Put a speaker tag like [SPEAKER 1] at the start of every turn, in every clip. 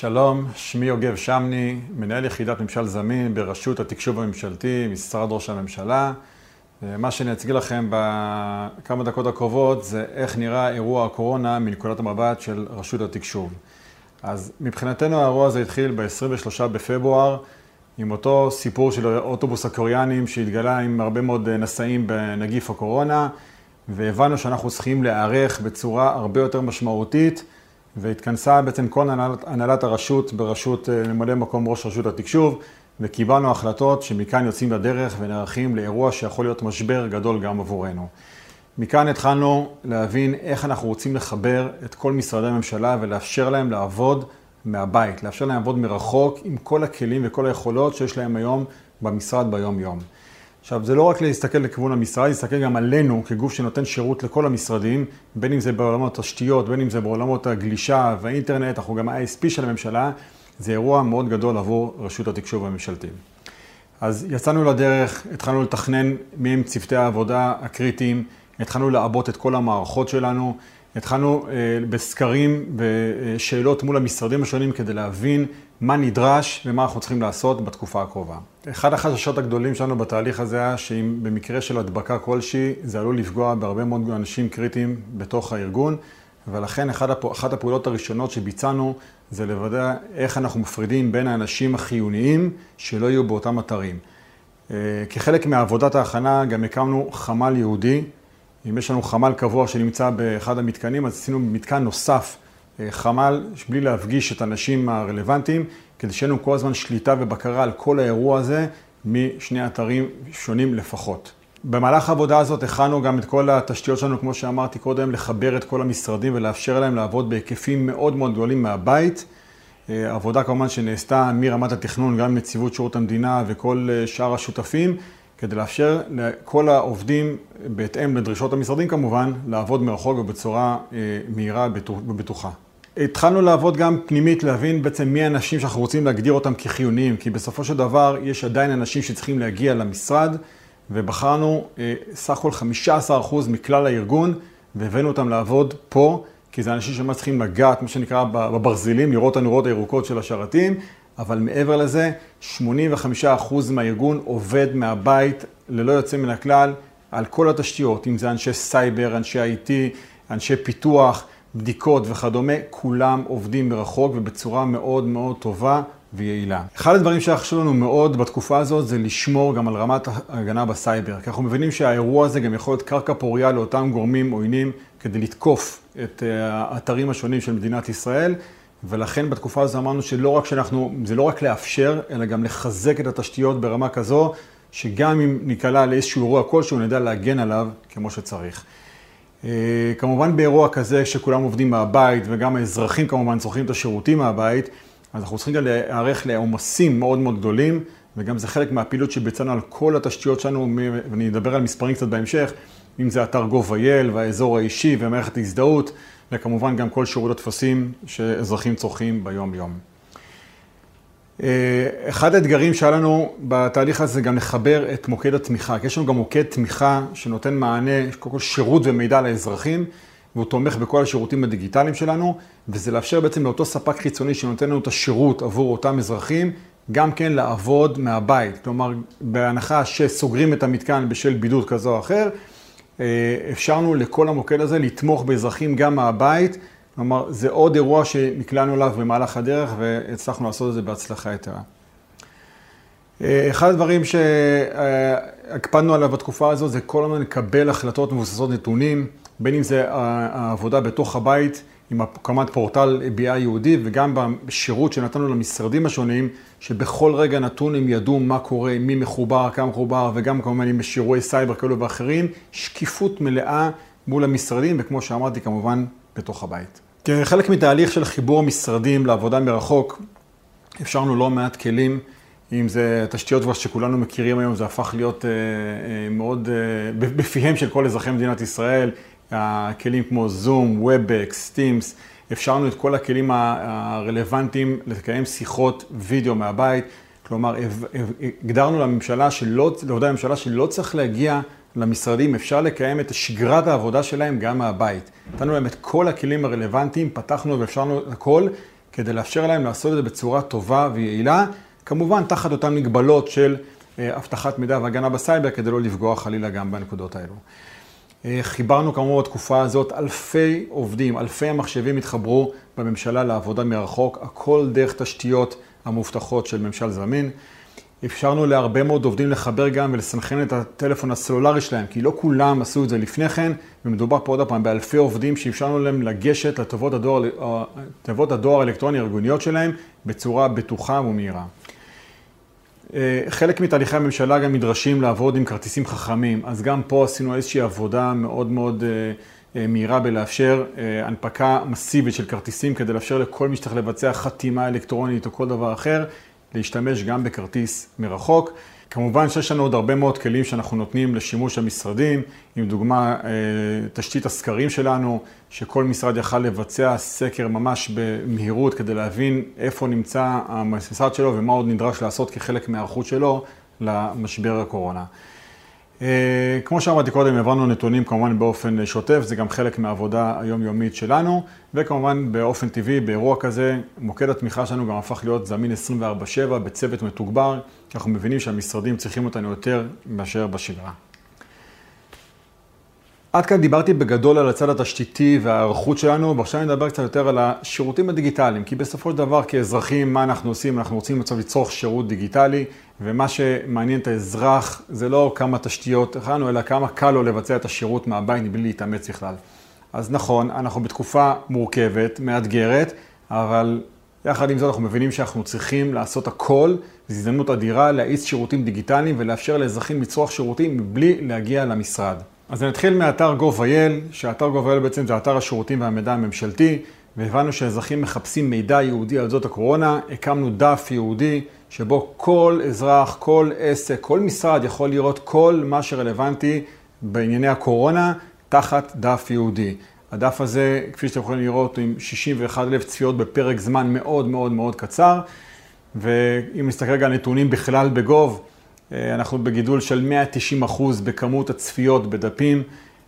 [SPEAKER 1] שלום, שמי יוגב שמני, מנהל יחידת ממשל זמין ברשות התקשוב הממשלתי, משרד ראש הממשלה. מה שאני אציג לכם בכמה דקות הקרובות זה איך נראה אירוע הקורונה מנקודת המבט של רשות התקשוב. אז מבחינתנו האירוע הזה התחיל ב-23 בפברואר עם אותו סיפור של אוטובוס הקוריאנים שהתגלה עם הרבה מאוד נשאים בנגיף הקורונה והבנו שאנחנו צריכים להיערך בצורה הרבה יותר משמעותית והתכנסה בעצם כל הנהלת, הנהלת הרשות בראשות ממלא מקום ראש רשות התקשוב וקיבלנו החלטות שמכאן יוצאים לדרך ונערכים לאירוע שיכול להיות משבר גדול גם עבורנו. מכאן התחלנו להבין איך אנחנו רוצים לחבר את כל משרדי הממשלה ולאפשר להם לעבוד מהבית, לאפשר להם לעבוד מרחוק עם כל הכלים וכל היכולות שיש להם היום במשרד ביום-יום. עכשיו, זה לא רק להסתכל לכיוון המשרד, להסתכל גם עלינו כגוף שנותן שירות לכל המשרדים, בין אם זה בעולמות התשתיות, בין אם זה בעולמות הגלישה והאינטרנט, אנחנו גם ה-ISP של הממשלה, זה אירוע מאוד גדול עבור רשות התקשוב הממשלתי. אז יצאנו לדרך, התחלנו לתכנן מי הם צוותי העבודה הקריטיים, התחלנו לעבות את כל המערכות שלנו, התחלנו אה, בסקרים ושאלות מול המשרדים השונים כדי להבין מה נדרש ומה אנחנו צריכים לעשות בתקופה הקרובה. אחד החששות הגדולים שלנו בתהליך הזה היה שאם במקרה של הדבקה כלשהי, זה עלול לפגוע בהרבה מאוד אנשים קריטיים בתוך הארגון, ולכן אחת הפעולות הראשונות שביצענו זה לוודא איך אנחנו מפרידים בין האנשים החיוניים שלא יהיו באותם אתרים. אה, כחלק מעבודת ההכנה גם הקמנו חמ"ל יהודי. אם יש לנו חמ"ל קבוע שנמצא באחד המתקנים, אז עשינו מתקן נוסף, חמ"ל, בלי להפגיש את האנשים הרלוונטיים, כדי שיהיה לנו כל הזמן שליטה ובקרה על כל האירוע הזה משני אתרים שונים לפחות. במהלך העבודה הזאת הכנו גם את כל התשתיות שלנו, כמו שאמרתי קודם, לחבר את כל המשרדים ולאפשר להם לעבוד בהיקפים מאוד מאוד גדולים מהבית. אה, עבודה כמובן שנעשתה מרמת התכנון, גם נציבות שירות המדינה וכל אה, שאר השותפים, כדי לאפשר לכל העובדים, בהתאם לדרישות המשרדים כמובן, לעבוד מרחוק ובצורה אה, מהירה ובטוחה. התחלנו לעבוד גם פנימית, להבין בעצם מי האנשים שאנחנו רוצים להגדיר אותם כחיוניים, כי בסופו של דבר יש עדיין אנשים שצריכים להגיע למשרד. ובחרנו אה, סך הכל 15% מכלל הארגון, והבאנו אותם לעבוד פה, כי זה אנשים שממש צריכים לגעת, מה שנקרא, בברזילים, לראות את הנורות הירוקות של השרתים, אבל מעבר לזה, 85% מהארגון עובד מהבית, ללא יוצא מן הכלל, על כל התשתיות, אם זה אנשי סייבר, אנשי IT, אנשי פיתוח, בדיקות וכדומה, כולם עובדים מרחוק ובצורה מאוד מאוד טובה. ויעילה. אחד הדברים שהיה חשוב לנו מאוד בתקופה הזאת זה לשמור גם על רמת ההגנה בסייבר, כי אנחנו מבינים שהאירוע הזה גם יכול להיות קרקע פוריה לאותם גורמים עוינים כדי לתקוף את אה, האתרים השונים של מדינת ישראל, ולכן בתקופה הזו אמרנו שלא רק שאנחנו, זה לא רק לאפשר, אלא גם לחזק את התשתיות ברמה כזו, שגם אם ניקלע לאיזשהו אירוע כלשהו, נדע להגן עליו כמו שצריך. אה, כמובן באירוע כזה שכולם עובדים מהבית וגם האזרחים כמובן צורכים את השירותים מהבית, אז אנחנו צריכים גם להיערך לעומסים מאוד מאוד גדולים, וגם זה חלק מהפעילות שביצענו על כל התשתיות שלנו, ואני אדבר על מספרים קצת בהמשך, אם זה אתר gov.il והאזור האישי ומערכת ההזדהות, וכמובן גם כל שירות הטפסים שאזרחים צורכים ביום-יום. אה, אחד האתגרים שהיה לנו בתהליך הזה זה גם לחבר את מוקד התמיכה, כי יש לנו גם מוקד תמיכה שנותן מענה, קודם כל שירות ומידע לאזרחים, והוא תומך בכל השירותים הדיגיטליים שלנו, וזה לאפשר בעצם לאותו ספק חיצוני שנותן לנו את השירות עבור אותם אזרחים, גם כן לעבוד מהבית. כלומר, בהנחה שסוגרים את המתקן בשל בידוד כזה או אחר, אה, אפשרנו לכל המוקד הזה לתמוך באזרחים גם מהבית. כלומר, זה עוד אירוע שנקלענו אליו במהלך הדרך והצלחנו לעשות את זה בהצלחה יתרה. אה, אחד הדברים שהקפדנו עליו בתקופה הזו זה כל הזמן לקבל החלטות מבוססות נתונים. בין אם זה העבודה בתוך הבית עם הקמת פורטל BI יהודי וגם בשירות שנתנו למשרדים השונים, שבכל רגע נתון הם ידעו מה קורה, מי מחובר, כמה מחובר, וגם כמובן עם שיעורי סייבר כאלו ואחרים, שקיפות מלאה מול המשרדים, וכמו שאמרתי, כמובן, בתוך הבית. כחלק מתהליך של חיבור המשרדים לעבודה מרחוק, אפשרנו לא מעט כלים. אם זה תשתיות כבר שכולנו מכירים היום, זה הפך להיות אה, אה, מאוד אה, בפיהם של כל אזרחי מדינת ישראל, הכלים כמו Zoom, Webex, Teams, אפשרנו את כל הכלים הרלוונטיים לקיים שיחות וידאו מהבית. כלומר, הגדרנו לממשלה שלא, לעובדי הממשלה שלא צריך להגיע למשרדים, אפשר לקיים את שגרת העבודה שלהם גם מהבית. נתנו להם את כל הכלים הרלוונטיים, פתחנו ואפשרנו הכל, כדי לאפשר להם לעשות את זה בצורה טובה ויעילה, כמובן תחת אותן מגבלות של אה, אבטחת מידע והגנה בסייבר, כדי לא לפגוע חלילה גם בנקודות האלו. אה, חיברנו כמובן בתקופה הזאת אלפי עובדים, אלפי המחשבים התחברו בממשלה לעבודה מרחוק, הכל דרך תשתיות המובטחות של ממשל זמין. אפשרנו להרבה מאוד עובדים לחבר גם ולסנכרן את הטלפון הסלולרי שלהם, כי לא כולם עשו את זה לפני כן, ומדובר פה עוד פעם באלפי עובדים שאפשרנו להם לגשת לתיבות הדואר, אה, הדואר האלקטרוני הארגוניות שלהם בצורה בטוחה ומהירה. אה, חלק מתהליכי הממשלה גם נדרשים לעבוד עם כרטיסים חכמים, אז גם פה עשינו איזושהי עבודה מאוד מאוד אה, מהירה בלאפשר הנפקה מסיבית של כרטיסים כדי לאפשר לכל מי שצריך לבצע חתימה אלקטרונית או כל דבר אחר, להשתמש גם בכרטיס מרחוק. כמובן שיש לנו עוד הרבה מאוד כלים שאנחנו נותנים לשימוש המשרדים, עם דוגמה אה, תשתית הסקרים שלנו, שכל משרד יכל לבצע סקר ממש במהירות כדי להבין איפה נמצא המשרד שלו ומה עוד נדרש לעשות כחלק מההיערכות שלו למשבר הקורונה. אה, כמו שאמרתי קודם, העברנו נתונים כמובן באופן שוטף, זה גם חלק מהעבודה היומיומית שלנו, וכמובן באופן טבעי, באירוע כזה, מוקד התמיכה שלנו גם הפך להיות זמין 24/7 בצוות מתוגבר, כי אנחנו מבינים שהמשרדים צריכים אותנו יותר מאשר בשגרה. עד כאן דיברתי בגדול על הצד התשתיתי וההיערכות שלנו, ועכשיו אני אדבר קצת יותר על השירותים הדיגיטליים, כי בסופו של דבר כאזרחים, מה אנחנו עושים? אנחנו רוצים עכשיו לצרוך שירות דיגיטלי, ומה שמעניין את האזרח זה לא כמה תשתיות הכנו, אלא כמה קל לו לבצע את השירות מהבית בלי להתאמץ בכלל. אז נכון, אנחנו בתקופה מורכבת, מאתגרת, אבל יחד עם זאת אנחנו מבינים שאנחנו צריכים לעשות הכל, זו הזדמנות אדירה להאיץ שירותים דיגיטליים ולאפשר לאזרחים לצרוך שירותים מבלי להגיע למשרד. אז נתחיל מאתר gov.il, שאתר gov.il בעצם זה אתר השירותים והמידע הממשלתי, והבנו שאזרחים מחפשים מידע יהודי על זאת הקורונה, הקמנו דף יהודי שבו כל אזרח, כל עסק, כל משרד יכול לראות כל מה שרלוונטי בענייני הקורונה תחת דף יהודי. הדף הזה, כפי שאתם יכולים לראות, עם 61 אלף צפיות בפרק זמן מאוד מאוד מאוד קצר, ואם נסתכל רגע על נתונים בכלל בגוב, אנחנו בגידול של 190 אחוז בכמות הצפיות בדפים.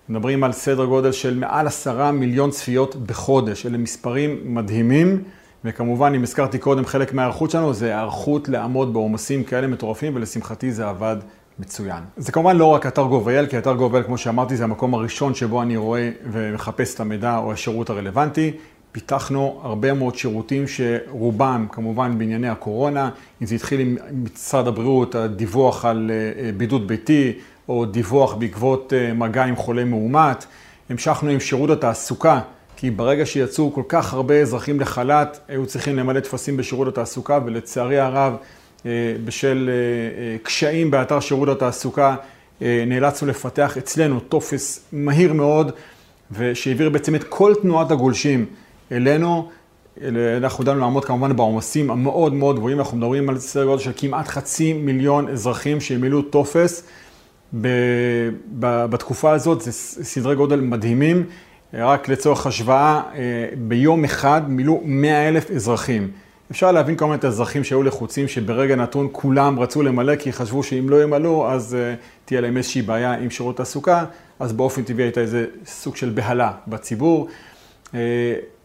[SPEAKER 1] מדברים על סדר גודל של מעל עשרה מיליון צפיות בחודש. אלה מספרים מדהימים, וכמובן, אם הזכרתי קודם, חלק מההיערכות שלנו זה היערכות לעמוד בעומסים כאלה מטורפים, ולשמחתי זה עבד מצוין. זה כמובן לא רק אתר גובל, כי אתר גובל, כמו שאמרתי, זה המקום הראשון שבו אני רואה ומחפש את המידע או השירות הרלוונטי. פיתחנו הרבה מאוד שירותים שרובם כמובן בענייני הקורונה, אם זה התחיל עם משרד הבריאות, הדיווח על אה, אה, בידוד ביתי, או דיווח בעקבות אה, מגע עם חולה מאומת. המשכנו עם שירות התעסוקה, כי ברגע שיצאו כל כך הרבה אזרחים לחל"ת, היו צריכים למלא טפסים בשירות התעסוקה, ולצערי הרב, בשל קשיים באתר שירות התעסוקה, נאלצנו לפתח אצלנו טופס מהיר מאוד, ושהעביר בעצם את כל תנועת הגולשים אלינו. אנחנו ידענו לעמוד כמובן בעומסים המאוד מאוד גבוהים, אנחנו מדברים על סדר גודל של כמעט חצי מיליון אזרחים שהמילאו טופס. בתקופה הזאת זה סדרי גודל מדהימים. רק לצורך השוואה, אה, ביום אחד מילאו 100 אלף אזרחים. אפשר להבין כמובן את האזרחים שהיו לחוצים, שברגע נתון כולם רצו למלא, כי חשבו שאם לא ימלאו, אז uh, תהיה להם איזושהי בעיה עם שירות תעסוקה, אז באופן טבעי הייתה איזה סוג של בהלה בציבור. Uh,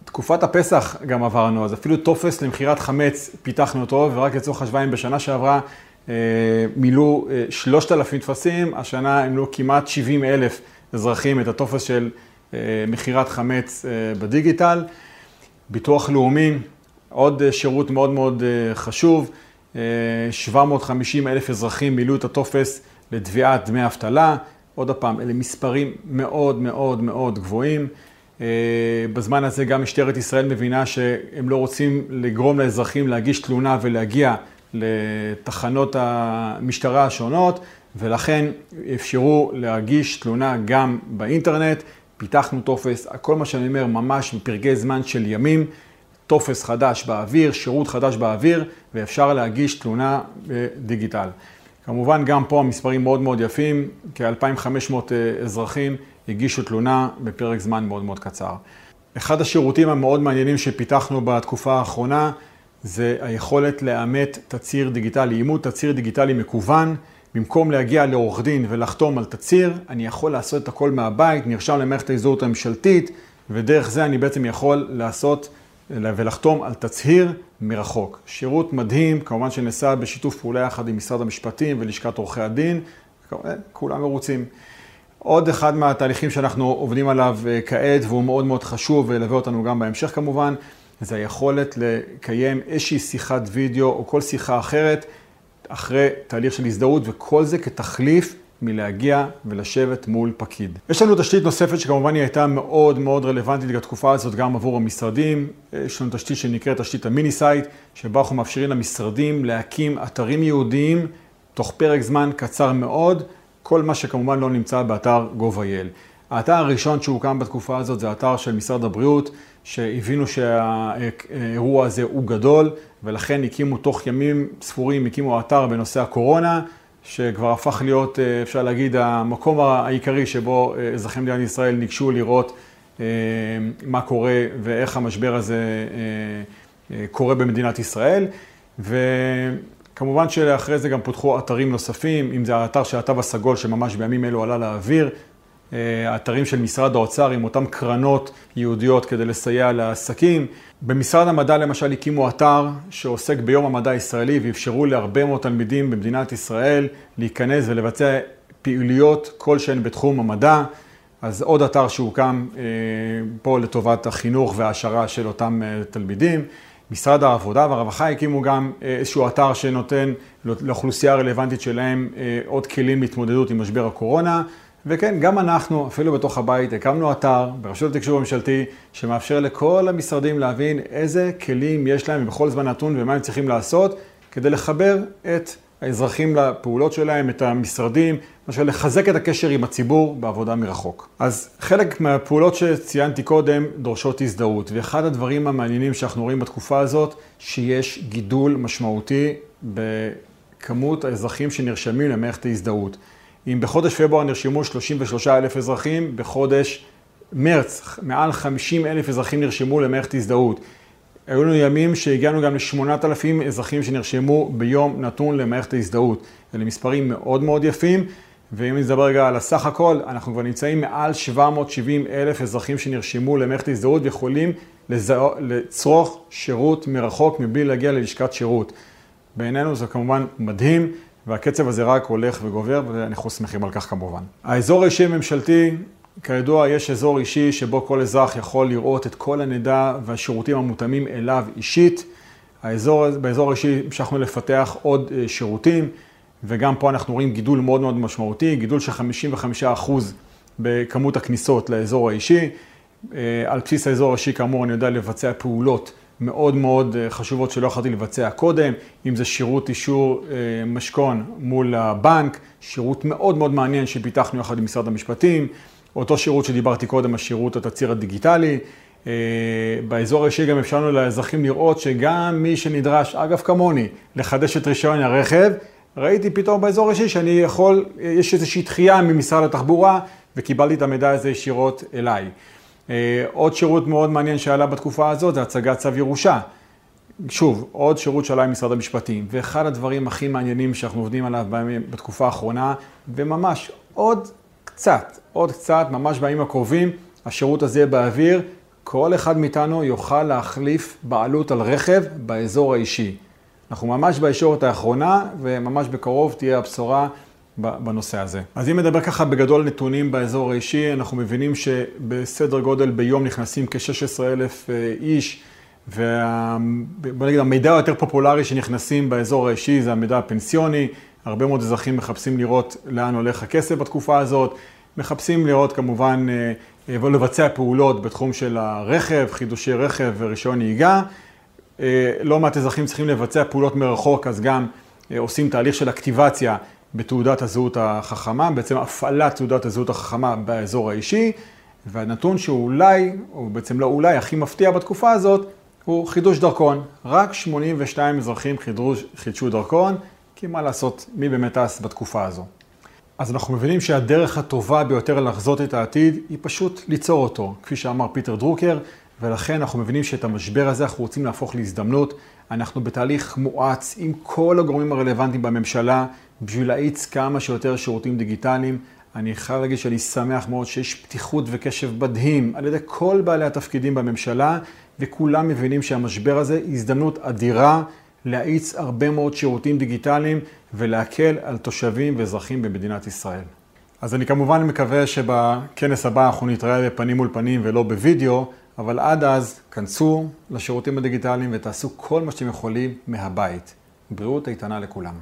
[SPEAKER 1] תקופת הפסח גם עברנו, אז אפילו טופס למכירת חמץ פיתחנו אותו, ורק לצורך השוואה, בשנה שעברה אה, מילאו 3,000 אה, טפסים, השנה המלאו כמעט 70 אלף אזרחים את הטופס של אה, מכירת חמץ בדיגיטל. ביטוח לאומי, עוד שירות מאוד מאוד חשוב, 750 אלף אזרחים מילאו את הטופס לתביעת דמי אבטלה. עוד פעם, אלה מספרים מאוד מאוד מאוד גבוהים. אה, בזמן הזה גם משטרת ישראל מבינה שהם לא רוצים לגרום לאזרחים להגיש תלונה ולהגיע לתחנות המשטרה השונות, ולכן אפשרו להגיש תלונה גם באינטרנט. פיתחנו טופס, כל מה שאני אומר ממש בפרקי זמן של ימים, טופס חדש באוויר, שירות חדש באוויר, ואפשר להגיש תלונה בדיגיטל. כמובן גם פה המספרים מאוד מאוד יפים, כ-2,500 אה, אזרחים הגישו תלונה בפרק זמן מאוד מאוד קצר. אחד השירותים המאוד מעניינים שפיתחנו בתקופה האחרונה זה היכולת לאמת תצהיר דיגיטלי, אימות תצהיר דיגיטלי מקוון. במקום להגיע לעורך דין ולחתום על תצהיר, אני יכול לעשות את הכל מהבית, נרשם למערכת ההזדהות הממשלתית, ודרך זה אני בעצם יכול לעשות ולחתום על תצהיר מרחוק. שירות מדהים, כמובן שנעשה בשיתוף פעולה יחד עם משרד המשפטים ולשכת עורכי הדין, כולם מרוצים. עוד אחד מהתהליכים שאנחנו עובדים עליו אה, כעת, והוא מאוד מאוד חשוב וילווה אותנו גם בהמשך כמובן, זה היכולת לקיים איזושהי שיחת וידאו או כל שיחה אחרת אחרי תהליך של הזדהות, וכל זה כתחליף מלהגיע ולשבת מול פקיד. יש לנו תשתית נוספת שכמובן היא הייתה מאוד מאוד רלוונטית לתקופה הזאת גם עבור המשרדים. יש לנו תשתית שנקראת תשתית ה mini site, שבה אנחנו מאפשרים למשרדים להקים אתרים ייעודיים תוך פרק זמן קצר מאוד, כל מה שכמובן לא נמצא באתר gov.il. האתר הראשון שהוקם בתקופה הזאת זה האתר של משרד הבריאות, שהבינו שהאירוע הזה הוא גדול, ולכן הקימו תוך ימים ספורים, הקימו אתר בנושא הקורונה, שכבר הפך להיות, אה, אפשר להגיד, המקום העיקרי שבו אה, אזרחי מדינת ישראל ניגשו לראות אה, מה קורה ואיך המשבר הזה קורה במדינת ישראל. וכמובן שאחרי זה גם פותחו אתרים נוספים, אם זה האתר של התו הסגול שממש בימים אלו עלה לאוויר, האתרים של משרד האוצר עם אותן קרנות ייעודיות כדי לסייע לעסקים. במשרד המדע למשל הקימו אתר שעוסק ביום המדע הישראלי ואפשרו להרבה מאוד תלמידים במדינת ישראל להיכנס ולבצע פעילויות כלשהן בתחום המדע. אז עוד אתר שהוקם אה, פה לטובת החינוך וההשערה של אותם אה, תלמידים. משרד העבודה והרווחה הקימו גם אה, איזשהו אתר שנותן לאוכלוסייה הרלוונטית שלהם עוד כלים להתמודדות עם משבר הקורונה. וכן, גם אנחנו, אפילו בתוך הבית, הקמנו אתר ברשות התקשוב הממשלתי, שמאפשר לכל המשרדים להבין איזה כלים יש להם בכל זמן נתון ומה הם צריכים לעשות, כדי לחבר את האזרחים לפעולות שלהם, את המשרדים, למשל לחזק את הקשר עם הציבור בעבודה מרחוק. אז חלק מהפעולות שציינתי קודם דורשות הזדהות, ואחד הדברים המעניינים שאנחנו רואים בתקופה הזאת, שיש גידול משמעותי בכמות האזרחים שנרשמים למערכת ההזדהות. אם בחודש פברואר נרשמו 33 אלף אזרחים, בחודש מרץ מעל 50 אלף אזרחים נרשמו למערכת הזדהות. היו לנו ימים שהגענו גם ל-8,000 אזרחים שנרשמו ביום נתון למערכת ההזדהות. אלה מספרים מאוד מאוד יפים, ואם נדבר רגע על הסך הכל, אנחנו כבר נמצאים מעל 770 אלף אזרחים שנרשמו למערכת ההזדהות ויכולים לצרוך שירות מרחוק מבלי להגיע ללשכת שירות. בעינינו זה כמובן מדהים. והקצב הזה רק הולך וגובר, ואנחנו שמחים על כך כמובן. האזור האישי הממשלתי, כידוע, יש אזור אישי שבו כל אזרח יכול לראות את כל המידע והשירותים המותאמים אליו אישית. האזור, באזור האישי המשכנו לפתח עוד אה, שירותים, וגם פה אנחנו רואים גידול מאוד מאוד משמעותי, גידול של 55% בכמות הכניסות לאזור האישי. אה, על בסיס האזור האישי, כאמור, אני יודע לבצע פעולות מאוד מאוד אה, חשובות שלא יכולתי לבצע קודם, אם זה שירות אישור אה, משכון מול הבנק, שירות מאוד מאוד מעניין שפיתחנו יחד עם משרד המשפטים, אותו שירות שדיברתי קודם, השירות התצהיר הדיגיטלי. באזור האישי גם אפשרנו לאזרחים לראות שגם מי שנדרש, אגב כמוני, לחדש את רישיון הרכב, ראיתי פתאום באזור האישי שאני יכול, יש איזושהי דחייה ממשרד התחבורה וקיבלתי את המידע הזה ישירות אליי. אה, עוד שירות מאוד מעניין שעלה בתקופה הזאת זה הצגת צו ירושה. שוב, עוד שירות שעלה עם משרד המשפטים, ואחד הדברים הכי מעניינים שאנחנו עובדים עליו בתקופה האחרונה, וממש עוד קצת, עוד קצת, ממש בימים הקרובים, השירות הזה באוויר, כל אחד מאיתנו יוכל להחליף בעלות על רכב באזור האישי. אנחנו ממש בישורת האחרונה, וממש בקרוב תהיה הבשורה בנושא הזה. אז אם נדבר ככה בגדול נתונים באזור האישי, אנחנו מבינים שבסדר גודל ביום נכנסים כ-16 אלף אה, איש, ובוא נגיד המידע היותר פופולרי שנכנסים באזור האישי זה המידע הפנסיוני. הרבה מאוד אזרחים מחפשים לראות לאן הולך הכסף בתקופה הזאת, מחפשים לראות כמובן אה, אה, ולבצע פעולות בתחום של הרכב, חידושי רכב ורישיון נהיגה. לא מעט אזרחים צריכים לבצע פעולות מרחוק, אז גם עושים תהליך של אקטיבציה בתעודת הזהות החכמה, בעצם הפעלת תעודת הזהות החכמה באזור האישי, והנתון שאולי, או בעצם לא אולי, הכי מפתיע בתקופה הזאת, הוא חידוש דרכון. רק 82 אזרחים חידוש, חידשו דרכון, כי מה לעשות, מי באמת טס בתקופה הזו. אז אנחנו מבינים שהדרך הטובה ביותר לחזות את העתיד היא פשוט ליצור אותו, כפי שאמר פיטר דרוקר, ולכן אנחנו מבינים שאת המשבר הזה אנחנו רוצים להפוך להזדמנות. אנחנו בתהליך מואץ עם כל הגורמים הרלוונטיים בממשלה בשביל להאיץ כמה שיותר שירותים דיגיטליים. אני חייב להגיד שאני שמח מאוד שיש פתיחות וקשב מדהים על ידי כל בעלי התפקידים בממשלה, וכולם מבינים שהמשבר הזה הזדמנות אדירה להאיץ הרבה מאוד שירותים דיגיטליים ולהקל על תושבים ואזרחים במדינת ישראל. אז אני כמובן מקווה שבכנס הבא אנחנו נתראה בפנים מול פנים ולא בווידאו, אבל עד אז, כנסו לשירותים הדיגיטליים ותעשו כל מה שאתם יכולים מהבית. בריאות איתנה לכולם.